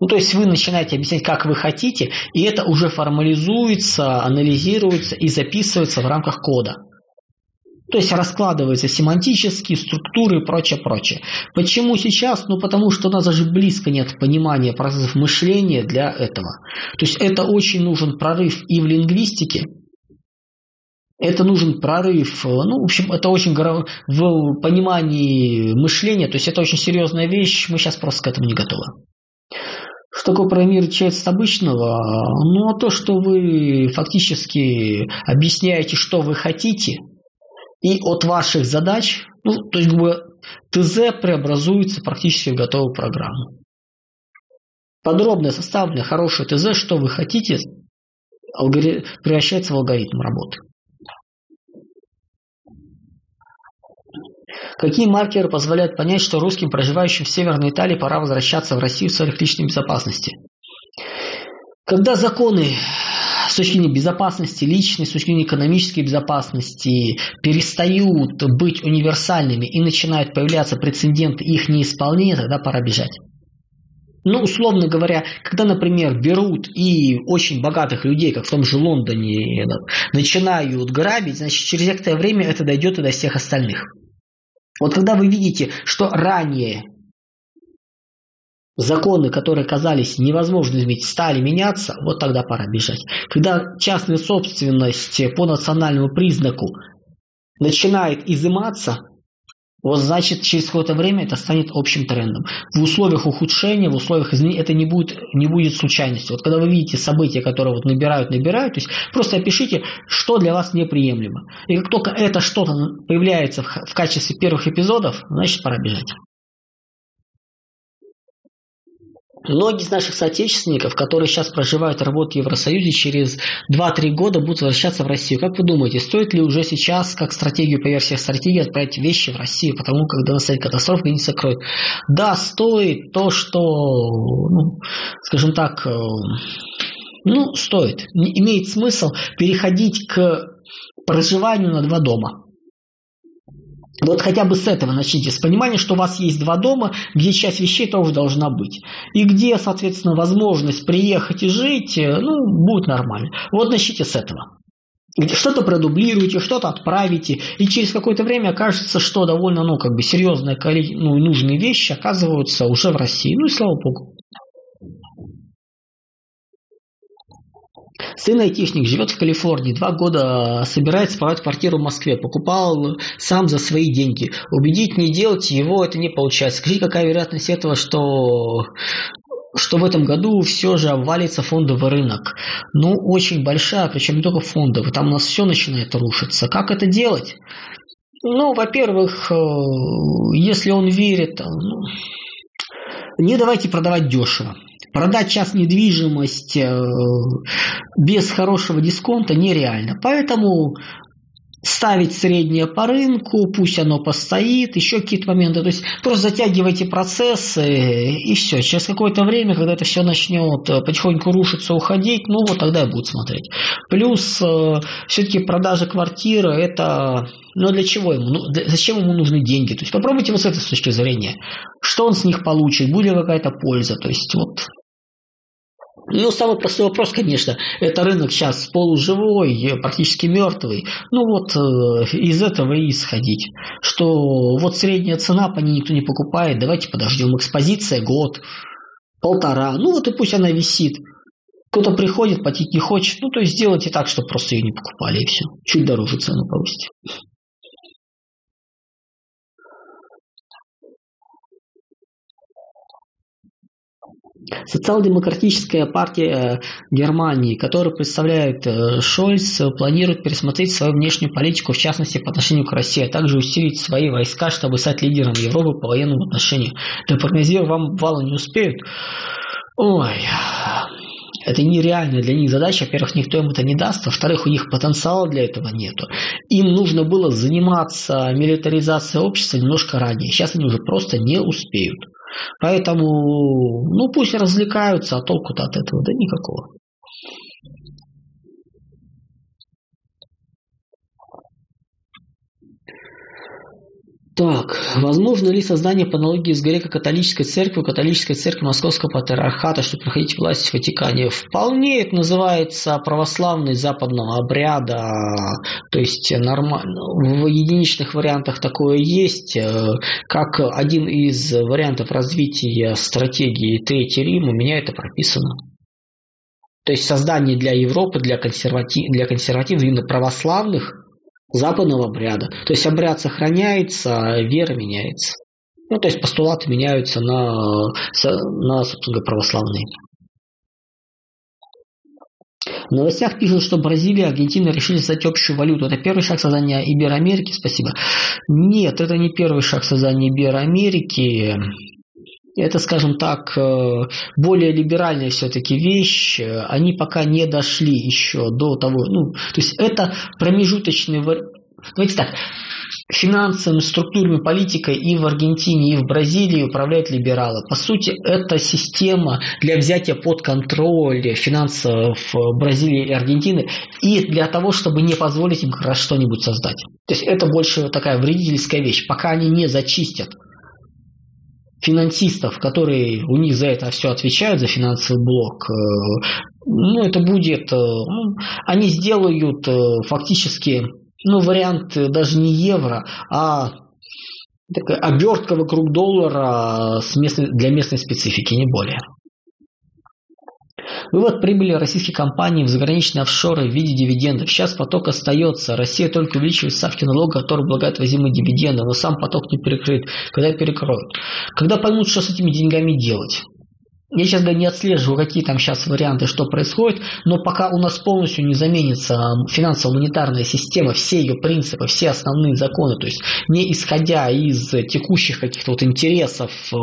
Ну, то есть вы начинаете объяснять, как вы хотите, и это уже формализуется, анализируется и записывается в рамках кода. То есть раскладываются семантические структуры и прочее, прочее. Почему сейчас? Ну, потому что у нас даже близко нет понимания процессов мышления для этого. То есть это очень нужен прорыв и в лингвистике, это нужен прорыв, ну, в общем, это очень в понимании мышления, то есть это очень серьезная вещь, мы сейчас просто к этому не готовы. Что такое программировать часть обычного? Ну, а то, что вы фактически объясняете, что вы хотите – и от ваших задач, ну, то есть как бы ТЗ преобразуется практически в готовую программу. Подробно составленное хорошее ТЗ, что вы хотите, превращается в алгоритм работы. Какие маркеры позволяют понять, что русским, проживающим в Северной Италии, пора возвращаться в Россию в целях личной безопасности? Когда законы с точки зрения безопасности личной, с точки зрения экономической безопасности перестают быть универсальными и начинают появляться прецеденты их неисполнения, тогда пора бежать. Ну, условно говоря, когда, например, берут и очень богатых людей, как в том же Лондоне, начинают грабить, значит, через некоторое время это дойдет и до всех остальных. Вот когда вы видите, что ранее законы, которые казались невозможно изменить, стали меняться, вот тогда пора бежать. Когда частная собственность по национальному признаку начинает изыматься, вот значит через какое-то время это станет общим трендом. В условиях ухудшения, в условиях изменения это не будет, не будет случайностью. Вот когда вы видите события, которые вот набирают, набирают, то есть просто опишите, что для вас неприемлемо. И как только это что-то появляется в качестве первых эпизодов, значит пора бежать. Многие из наших соотечественников, которые сейчас проживают и работают в Евросоюзе, через 2-3 года будут возвращаться в Россию. Как вы думаете, стоит ли уже сейчас, как стратегию по версии стратегии, отправить вещи в Россию, потому когда настанет катастрофа, граница закроют? Да, стоит то, что, ну, скажем так, э, ну, стоит. Имеет смысл переходить к проживанию на два дома. Вот хотя бы с этого начните, с понимания, что у вас есть два дома, где часть вещей тоже должна быть. И где, соответственно, возможность приехать и жить, э, ну, будет нормально. Вот начните с этого. Что-то продублируете, что-то отправите, и через какое-то время окажется, что довольно, ну, как бы серьезные, ну, нужные вещи оказываются уже в России. Ну и слава богу. Сын айтишник живет в Калифорнии, два года собирается продать квартиру в Москве, покупал сам за свои деньги. Убедить не делать его это не получается. Скажите, какая вероятность этого, что что в этом году все же обвалится фондовый рынок. Ну, очень большая, причем не только фондовый, там у нас все начинает рушиться. Как это делать? Ну, во-первых, э, если он верит, ну, не давайте продавать дешево. Продать сейчас недвижимость э, без хорошего дисконта нереально. Поэтому ставить среднее по рынку, пусть оно постоит, еще какие-то моменты. То есть просто затягивайте процессы и все. Через какое-то время, когда это все начнет э, потихоньку рушиться, уходить, ну вот тогда и будут смотреть. Плюс э, все-таки продажа квартиры это но для чего ему? Ну, зачем ему нужны деньги? То есть попробуйте вот с этой точки зрения. Что он с них получит? Будет ли какая-то польза? То есть вот ну, самый простой вопрос, конечно, это рынок сейчас полуживой, практически мертвый. Ну вот э, из этого и исходить, что вот средняя цена, по ней никто не покупает, давайте подождем, экспозиция год, полтора, ну вот и пусть она висит. Кто-то приходит, платить не хочет, ну то есть сделайте так, чтобы просто ее не покупали и все. Чуть дороже цену повысить. Социал-демократическая партия э, Германии, которую представляет э, Шольц, планирует пересмотреть свою внешнюю политику, в частности по отношению к России, а также усилить свои войска, чтобы стать лидером Европы по военному отношению. Да прогнозировать вам вала не успеют. Ой, это нереальная для них задача. Во-первых, никто им это не даст. Во-вторых, у них потенциала для этого нету. Им нужно было заниматься милитаризацией общества немножко ранее. Сейчас они уже просто не успеют. Поэтому, ну пусть развлекаются, а толку-то от этого да никакого. Так, возможно ли создание по аналогии с греко-католической церковью, католической церкви Московского патриархата, чтобы проходить власть в Ватикане? Вполне это называется православный западного обряда, то есть нормально. В единичных вариантах такое есть, э, как один из вариантов развития стратегии Третий Рим, у меня это прописано. То есть создание для Европы, для, консерватив, для консервативных, именно православных западного обряда. То есть обряд сохраняется, а вера меняется. Ну, то есть постулаты меняются на, на собственно православные. В новостях пишут, что Бразилия и Аргентина решили создать общую валюту. Это первый шаг создания Ибероамерики? Спасибо. Нет, это не первый шаг создания Ибероамерики это, скажем так, э, более либеральная все-таки вещь, они пока не дошли еще до того, ну, то есть это промежуточный вариант. Давайте так, финансовыми структурами, политикой и в Аргентине, и в Бразилии управляют либералы. По сути, это система для взятия под контроль финансов Бразилии и Аргентины и для того, чтобы не позволить им как раз что-нибудь создать. То есть это больше такая вредительская вещь, пока они не зачистят финансистов, которые у них за это все отвечают, за финансовый блок, э, ну, это будет, э, ну, они сделают э, фактически, ну, вариант даже не евро, а такая обертка вокруг доллара с местной, для местной специфики, не более. Вывод прибыли российских компаний в заграничные офшоры в виде дивидендов. Сейчас поток остается. Россия только увеличивает ставки налога, которые облагают возимые дивиденды, но сам поток не перекрыт. Когда перекроют? Когда поймут, что с этими деньгами делать? Я сейчас да, не отслеживаю, какие там сейчас варианты, что происходит, но пока у нас полностью не заменится финансово-монетарная система, все ее принципы, все основные законы, то есть не исходя из текущих каких-то вот интересов э,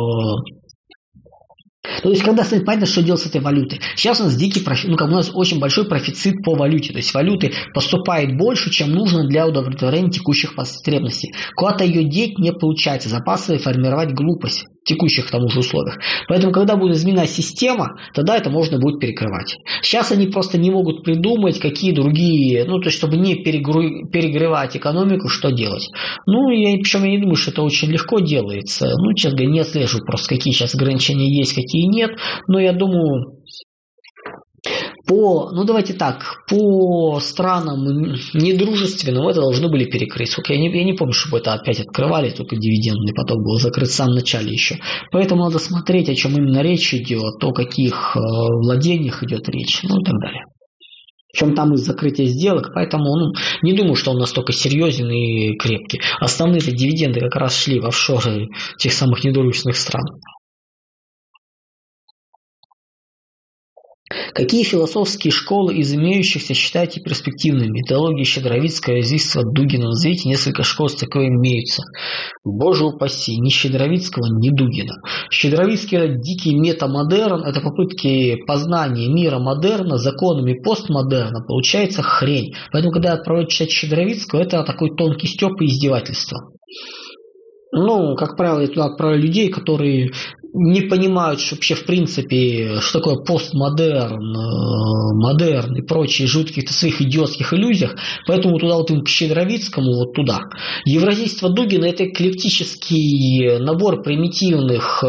то есть, когда станет понятно, что делать с этой валютой. Сейчас у нас дикий профи... ну, как у нас очень большой профицит по валюте. То есть, валюты поступает больше, чем нужно для удовлетворения текущих потребностей. Куда-то ее деть не получается. Запасы формировать глупость текущих к тому же условиях. Поэтому, когда будет изменена система, тогда это можно будет перекрывать. Сейчас они просто не могут придумать, какие другие, ну, то есть, чтобы не перегру... перегревать экономику, что делать. Ну, я, причем я не думаю, что это очень легко делается. Ну, честно говоря, не отслеживаю просто, какие сейчас ограничения есть, какие нет. Но я думаю, по, ну давайте так, по странам недружественным это должны были перекрыть. Я не, я не помню, чтобы это опять открывали, только дивидендный поток был закрыт в самом начале еще. Поэтому надо смотреть, о чем именно речь идет, о каких э, владениях идет речь, ну и так далее. Причем там из закрытия сделок, поэтому ну, не думаю, что он настолько серьезен и крепкий. Основные дивиденды как раз шли в офшоры тех самых недружественных стран. Какие философские школы из имеющихся считаете перспективными? Методология Щедровицкого, Зистова, Дугина. Назовите несколько школ, с такой имеются. Боже упаси, ни Щедровицкого, ни Дугина. Щедровицкий – это дикий метамодерн, это попытки познания мира модерна законами постмодерна. Получается хрень. Поэтому, когда я отправляю читать Щедровицкого, это такой тонкий степ и издевательство. Ну, как правило, я туда отправляю людей, которые не понимают вообще в принципе, что такое постмодерн, э, модерн и прочие живут в каких-то своих идиотских иллюзиях, поэтому туда вот им к Щедровицкому, вот туда. Евразийство Дугина – это эклектический набор примитивных э,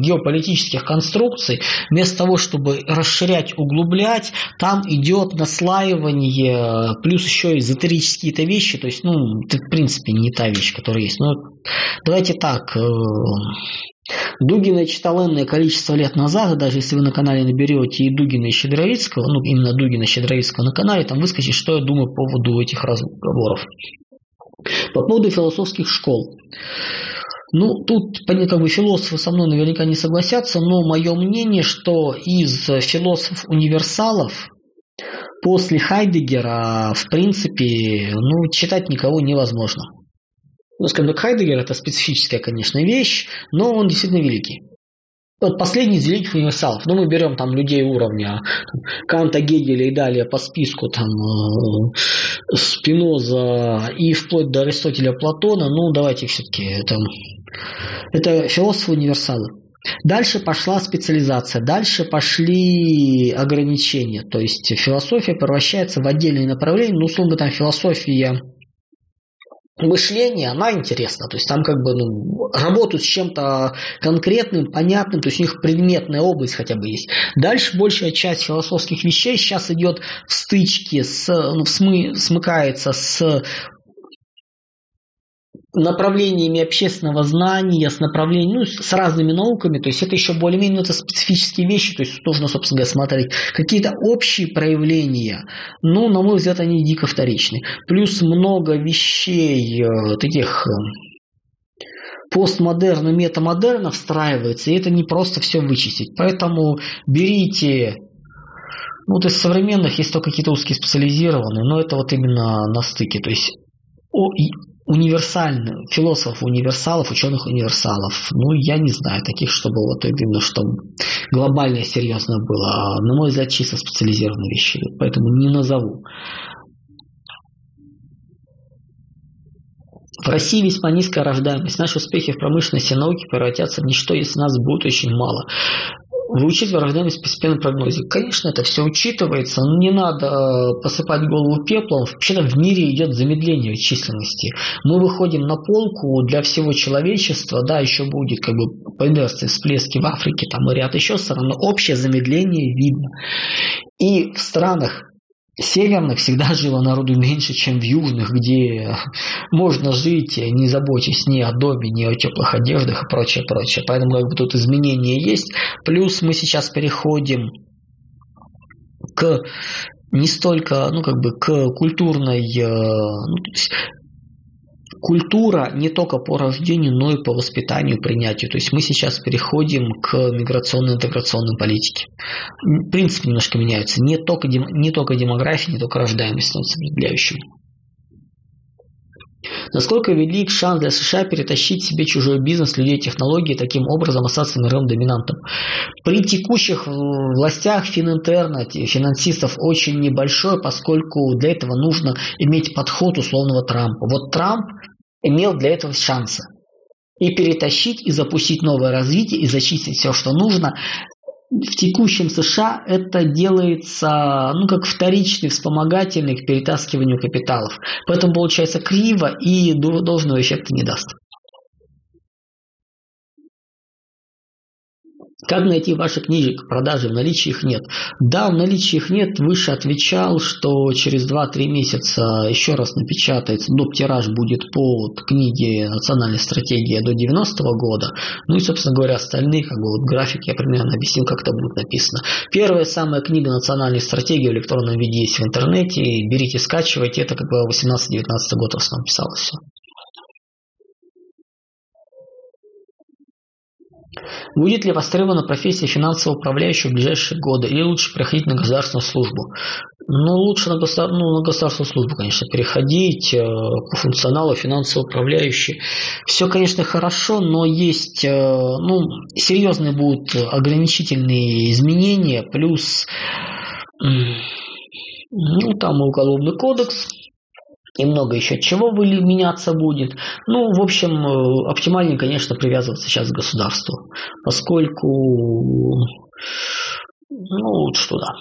геополитических конструкций. Вместо того, чтобы расширять, углублять, там идет наслаивание, плюс еще эзотерические какие-то вещи, то есть, ну, это в принципе не та вещь, которая есть. Но давайте так, э, Дугина читал энное количество лет назад, даже если вы на канале наберете и Дугина, и Щедровицкого, ну, именно Дугина Щедровицкого на канале, там выскочит, что я думаю по поводу этих разговоров. По поводу философских школ. Ну, тут как бы философы со мной наверняка не согласятся, но мое мнение, что из философов-универсалов после Хайдегера, в принципе, ну, читать никого невозможно. Ну, скажем так, Хайдегер это специфическая, конечно, вещь, но он действительно великий. Вот последний из великих универсалов. Ну, мы берем там людей уровня там, Канта, Гегеля и далее по списку там э, Спиноза и вплоть до Аристотеля, Платона. Ну, давайте все-таки это, это философы-универсалы. Дальше пошла специализация, дальше пошли ограничения. То есть философия превращается в отдельные направления. Ну, условно, там философия мышление, она интересна. То есть там как бы ну, работают с чем-то конкретным, понятным, то есть у них предметная область хотя бы есть. Дальше большая часть философских вещей сейчас идет в стычке с, ну, смы, смыкается с направлениями общественного знания, с направлениями, ну, с разными науками, то есть это еще более-менее это специфические вещи, то есть нужно, собственно говоря, смотреть. Какие-то общие проявления, ну, на мой взгляд, они дико вторичны. Плюс много вещей э, таких э, постмодерна, метамодерна встраивается, и это не просто все вычистить. Поэтому берите ну, вот из современных есть только какие-то узкие специализированные, но это вот именно на стыке. То есть универсальных философов-универсалов, ученых-универсалов. Ну, я не знаю таких, чтобы вот именно, что глобально серьезно было. На мой взгляд, чисто специализированные вещи. Поэтому не назову. В России весьма низкая рождаемость. Наши успехи в промышленности и науке превратятся в ничто, если нас будет очень мало. Вы учитываете рождаемость постепенно прогнозе. Конечно, это все учитывается, но не надо э, посыпать голову пеплом. Вообще-то в мире идет замедление численности. Мы выходим на полку для всего человечества, да, еще будет как бы по инерции всплески в Африке, там и ряд еще стран, но общее замедление видно. И в странах северных всегда жило народу меньше, чем в южных, где (laughs) можно жить, не заботясь ни о доме, ни о теплых одеждах и прочее, прочее. Поэтому как бы тут изменения есть. Плюс мы сейчас переходим к не столько, ну, как бы к культурной, э, ну, культура не только по рождению, но и по воспитанию, принятию. То есть мы сейчас переходим к миграционно-интеграционной политике. Принцип немножко меняется. Не только, не только демография, не только рождаемость становится определяющим. Насколько велик шанс для США перетащить себе чужой бизнес, людей, технологии, таким образом остаться мировым доминантом? При текущих властях Фининтерна, финансистов очень небольшой, поскольку для этого нужно иметь подход условного Трампа. Вот Трамп имел для этого шансы. И перетащить, и запустить новое развитие, и зачистить все, что нужно. В текущем США это делается, ну, как вторичный, вспомогательный к перетаскиванию капиталов. Поэтому получается криво и должного эффекта не даст. Как найти ваши книги к продаже? В наличии их нет. Да, в наличии их нет. Выше отвечал, что через 2-3 месяца еще раз напечатается. Доп. тираж будет по книге «Национальная стратегия» до 90 -го года. Ну и, собственно говоря, остальные, как бы вот график я примерно объяснил, как это будет написано. Первая самая книга «Национальной стратегии» в электронном виде есть в интернете. Берите, скачивайте. Это как бы 18-19 год в основном писалось все. Будет ли востребована профессия финансового управляющего в ближайшие годы или лучше переходить на государственную службу? Ну, лучше на, государ... ну, на государственную службу, конечно, переходить э, по функционалу финансового управляющий. Все, конечно, хорошо, но есть э, ну, серьезные будут ограничительные изменения, плюс ну, там уголовный кодекс, и много еще чего были меняться будет. Ну, в общем, э, оптимальнее, конечно, привязываться сейчас к государству, поскольку, ну, лучше туда.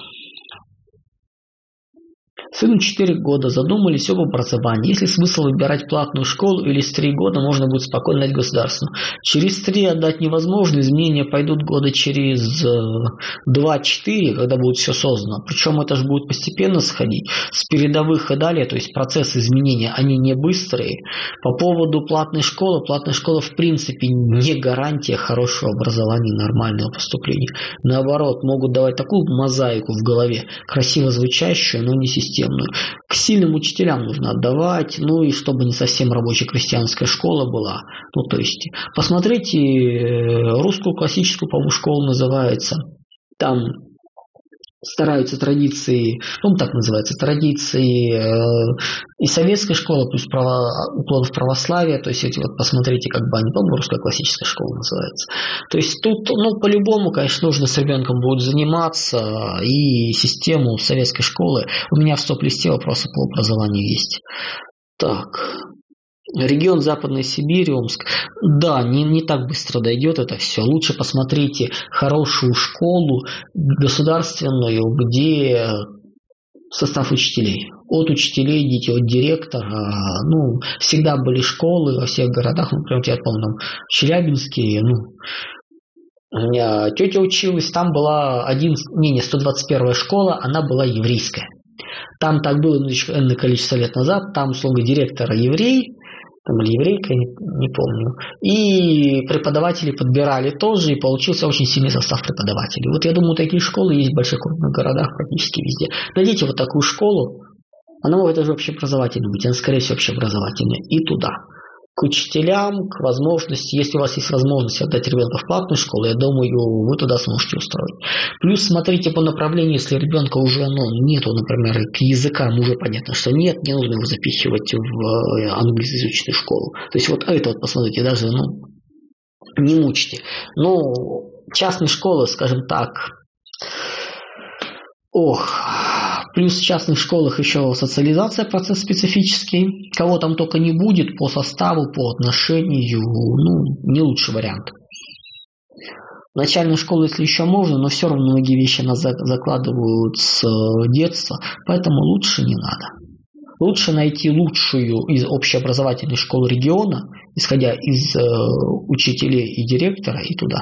Сыну 4 года, задумались об образовании. Есть ли смысл выбирать платную школу или с 3 года можно будет спокойно дать государственную? Через 3 отдать невозможно, изменения пойдут года через 2-4, когда будет все создано. Причем это же будет постепенно сходить. С передовых и далее, то есть процесс изменения, они не быстрые. По поводу платной школы, платная школа в принципе не гарантия хорошего образования нормального поступления. Наоборот, могут давать такую мозаику в голове, красиво звучащую, но не системную системную. К сильным учителям нужно отдавать, ну и чтобы не совсем рабочая крестьянская школа была. Ну, то есть, посмотрите э, русскую классическую, по-моему, школу называется. Там стараются традиции, ну так называется, традиции э, и советской школы, плюс право, уклон в православие, то есть эти вот посмотрите, как бы они, по-моему, русская классическая школа называется. То есть тут, ну, по-любому, конечно, нужно с ребенком будет заниматься, и систему советской школы, у меня в стоп-листе вопросы по образованию есть. Так, Регион Западной Сибири, Омск. Да, не, не так быстро дойдет это все. Лучше посмотрите хорошую школу государственную, где состав учителей. От учителей идите, от директора. Ну, всегда были школы во всех городах. Ну, например, я помню, в Челябинске, ну, у меня тетя училась, там была один, не, не, 121 школа, она была еврейская. Там так было энное количество лет назад, там, условно, директора еврей, там или еврейка, не, не помню. И преподаватели подбирали тоже, и получился очень сильный состав преподавателей. Вот я думаю, такие школы есть в больших крупных городах практически везде. Найдите вот такую школу, она может даже общеобразовательной быть, она скорее всего общеобразовательная, и туда к учителям, к возможности, если у вас есть возможность отдать ребенка в платную школу, я думаю, вы туда сможете устроить. Плюс смотрите по направлению, если ребенка уже ну, нету, например, к языкам уже понятно, что нет, не нужно его запихивать в э, англоязычную школу. То есть вот это вот посмотрите, даже ну, не мучите. Ну, частные школы, скажем так, ох, Плюс в частных школах еще социализация процесс специфический. Кого там только не будет по составу, по отношению, ну, не лучший вариант. Начальную школу, если еще можно, но все равно многие вещи нас закладывают с э, детства, поэтому лучше не надо. Лучше найти лучшую из общеобразовательной школ региона, исходя из э, учителей и директора, и туда.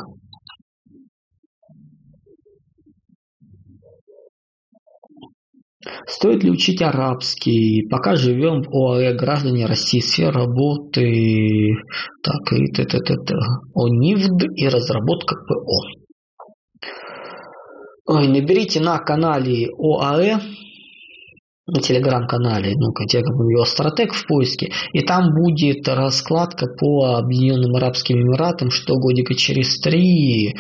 Стоит ли учить арабский? Пока живем в ОАЭ, граждане России, сфера работы, так, и т, ОНИВД и разработка ПО. Ой, наберите на канале ОАЭ, на телеграм-канале, ну-ка, его стратег в поиске, и там будет раскладка по Объединенным Арабским Эмиратам, что годика через три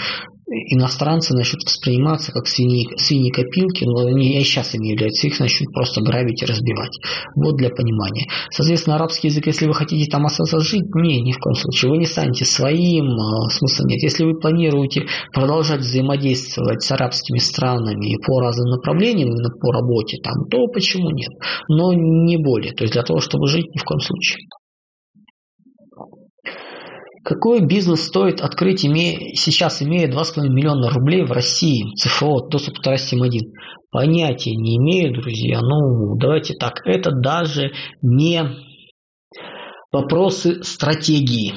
иностранцы начнут восприниматься как свиньи, свиньи копилки, но они и сейчас ими являются, их начнут просто грабить и разбивать. Вот для понимания. Соответственно, арабский язык, если вы хотите там остаться жить, не, ни в коем случае. Вы не станете своим, а, смысла нет. Если вы планируете продолжать взаимодействовать с арабскими странами по разным направлениям, именно по работе там, то почему нет? Но не более. То есть для того, чтобы жить, ни в коем случае. Какой бизнес стоит открыть, имея, сейчас имея 2,5 миллиона рублей в России, ЦФО, доступ к Тарасим 1? Понятия не имею, друзья. Ну, давайте так. Это даже не вопросы стратегии.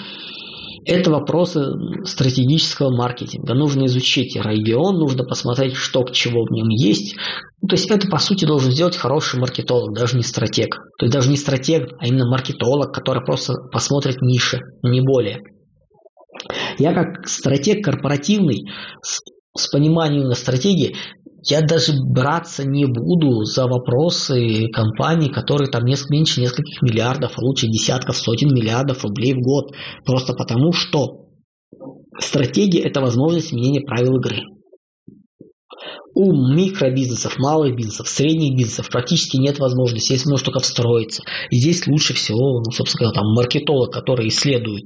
Это вопросы стратегического маркетинга. Нужно изучить регион, нужно посмотреть, что к чему в нем есть. Ну, то есть это, по сути, должен сделать хороший маркетолог, даже не стратег. То есть даже не стратег, а именно маркетолог, который просто посмотрит ниши, не более. Я как стратег корпоративный с, с пониманием стратегии, я даже браться не буду за вопросы компаний, которые там несколько, меньше нескольких миллиардов, а лучше десятков, сотен миллиардов рублей в год. Просто потому, что стратегия – это возможность изменения правил игры. У микробизнесов, малых бизнесов, средних бизнесов практически нет возможности, здесь можно только встроиться. И здесь лучше всего, ну, собственно говоря, там маркетолог, который исследует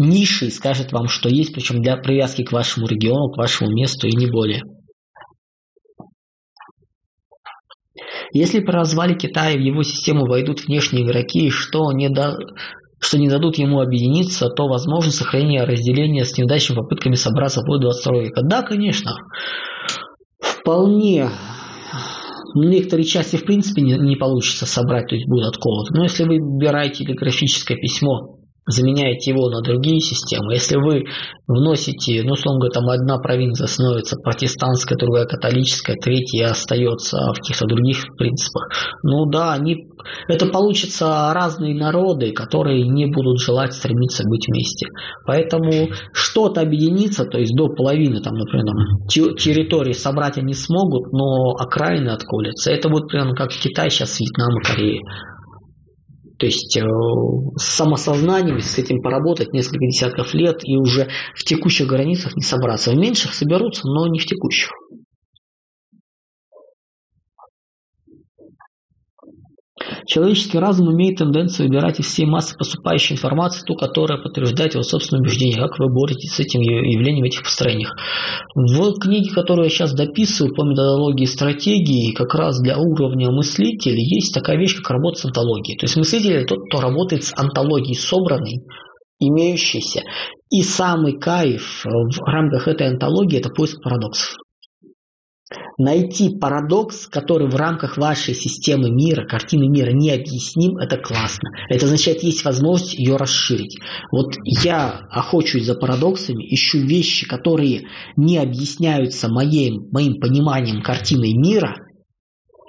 ниши скажет вам, что есть, причем для привязки к вашему региону, к вашему месту и не более. Если при развале Китая в его систему войдут внешние игроки, что не, да, что не дадут ему объединиться, то возможно сохранение разделения с неудачными попытками собраться вплоть до 22 века. Да, конечно, вполне некоторые части в принципе не, не получится собрать, то есть будет отколоты. Но если вы выбираете графическое письмо заменяете его на другие системы. Если вы вносите, ну, условно говоря, там одна провинция становится протестантская, другая католическая, третья остается в каких-то других принципах, ну да, они, это получится разные народы, которые не будут желать стремиться быть вместе. Поэтому что-то объединиться, то есть до половины, там, например, там, территории собрать они смогут, но окраины отколятся. Это будет примерно как Китай сейчас, Вьетнам и Корея. То есть э, с самосознанием, с этим поработать несколько десятков лет и уже в текущих границах не собраться. В меньших соберутся, но не в текущих. Человеческий разум имеет тенденцию выбирать из всей массы поступающей информации ту, которая подтверждает его собственное убеждение. Как вы боретесь с этим явлением в этих построениях? В книге, которую я сейчас дописываю по методологии стратегии, как раз для уровня мыслителей, есть такая вещь, как работа с антологией. То есть мыслитель – тот, кто работает с антологией собранной, имеющейся. И самый кайф в рамках этой антологии – это поиск парадоксов. Найти парадокс, который в рамках вашей системы мира, картины мира не объясним, это классно. Это означает, есть возможность ее расширить. Вот я охочусь за парадоксами, ищу вещи, которые не объясняются моим, моим пониманием картины мира,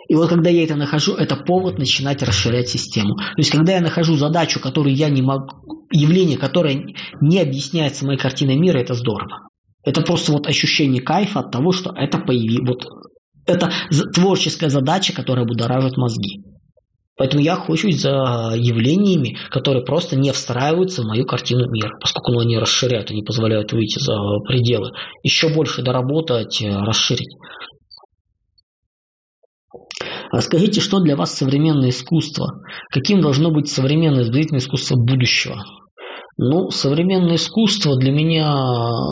и вот когда я это нахожу, это повод начинать расширять систему. То есть, когда я нахожу задачу, которую я не могу, явление, которое не объясняется моей картиной мира, это здорово. Это просто вот ощущение кайфа от того, что это появилось. Вот это творческая задача, которая будоражит мозги. Поэтому я охочусь за явлениями, которые просто не встраиваются в мою картину мира, поскольку ну, они расширяют, они позволяют выйти за пределы, еще больше доработать, э, расширить. Расскажите, что для вас современное искусство? Каким должно быть современное изобразительное искусство будущего? Ну, современное искусство для меня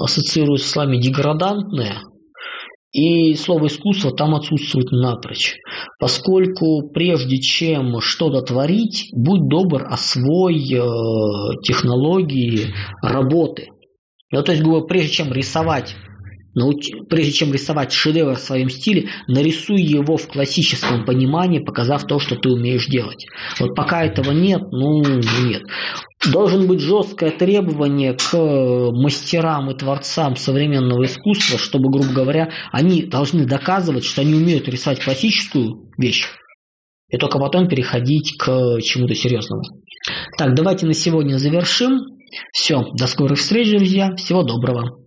ассоциируется с вами деградантное, и слово искусство там отсутствует напрочь, поскольку прежде чем что-то творить, будь добр, освой э, технологии работы. Ну, то есть, говорю, прежде чем рисовать Науч... Прежде чем рисовать шедевр в своем стиле, нарисуй его в классическом понимании, показав то, что ты умеешь делать. Вот пока этого нет, ну нет. Должен быть жесткое требование к мастерам и творцам современного искусства, чтобы, грубо говоря, они должны доказывать, что они умеют рисовать классическую вещь, и только потом переходить к чему-то серьезному. Так, давайте на сегодня завершим. Все, до скорых встреч, друзья. Всего доброго.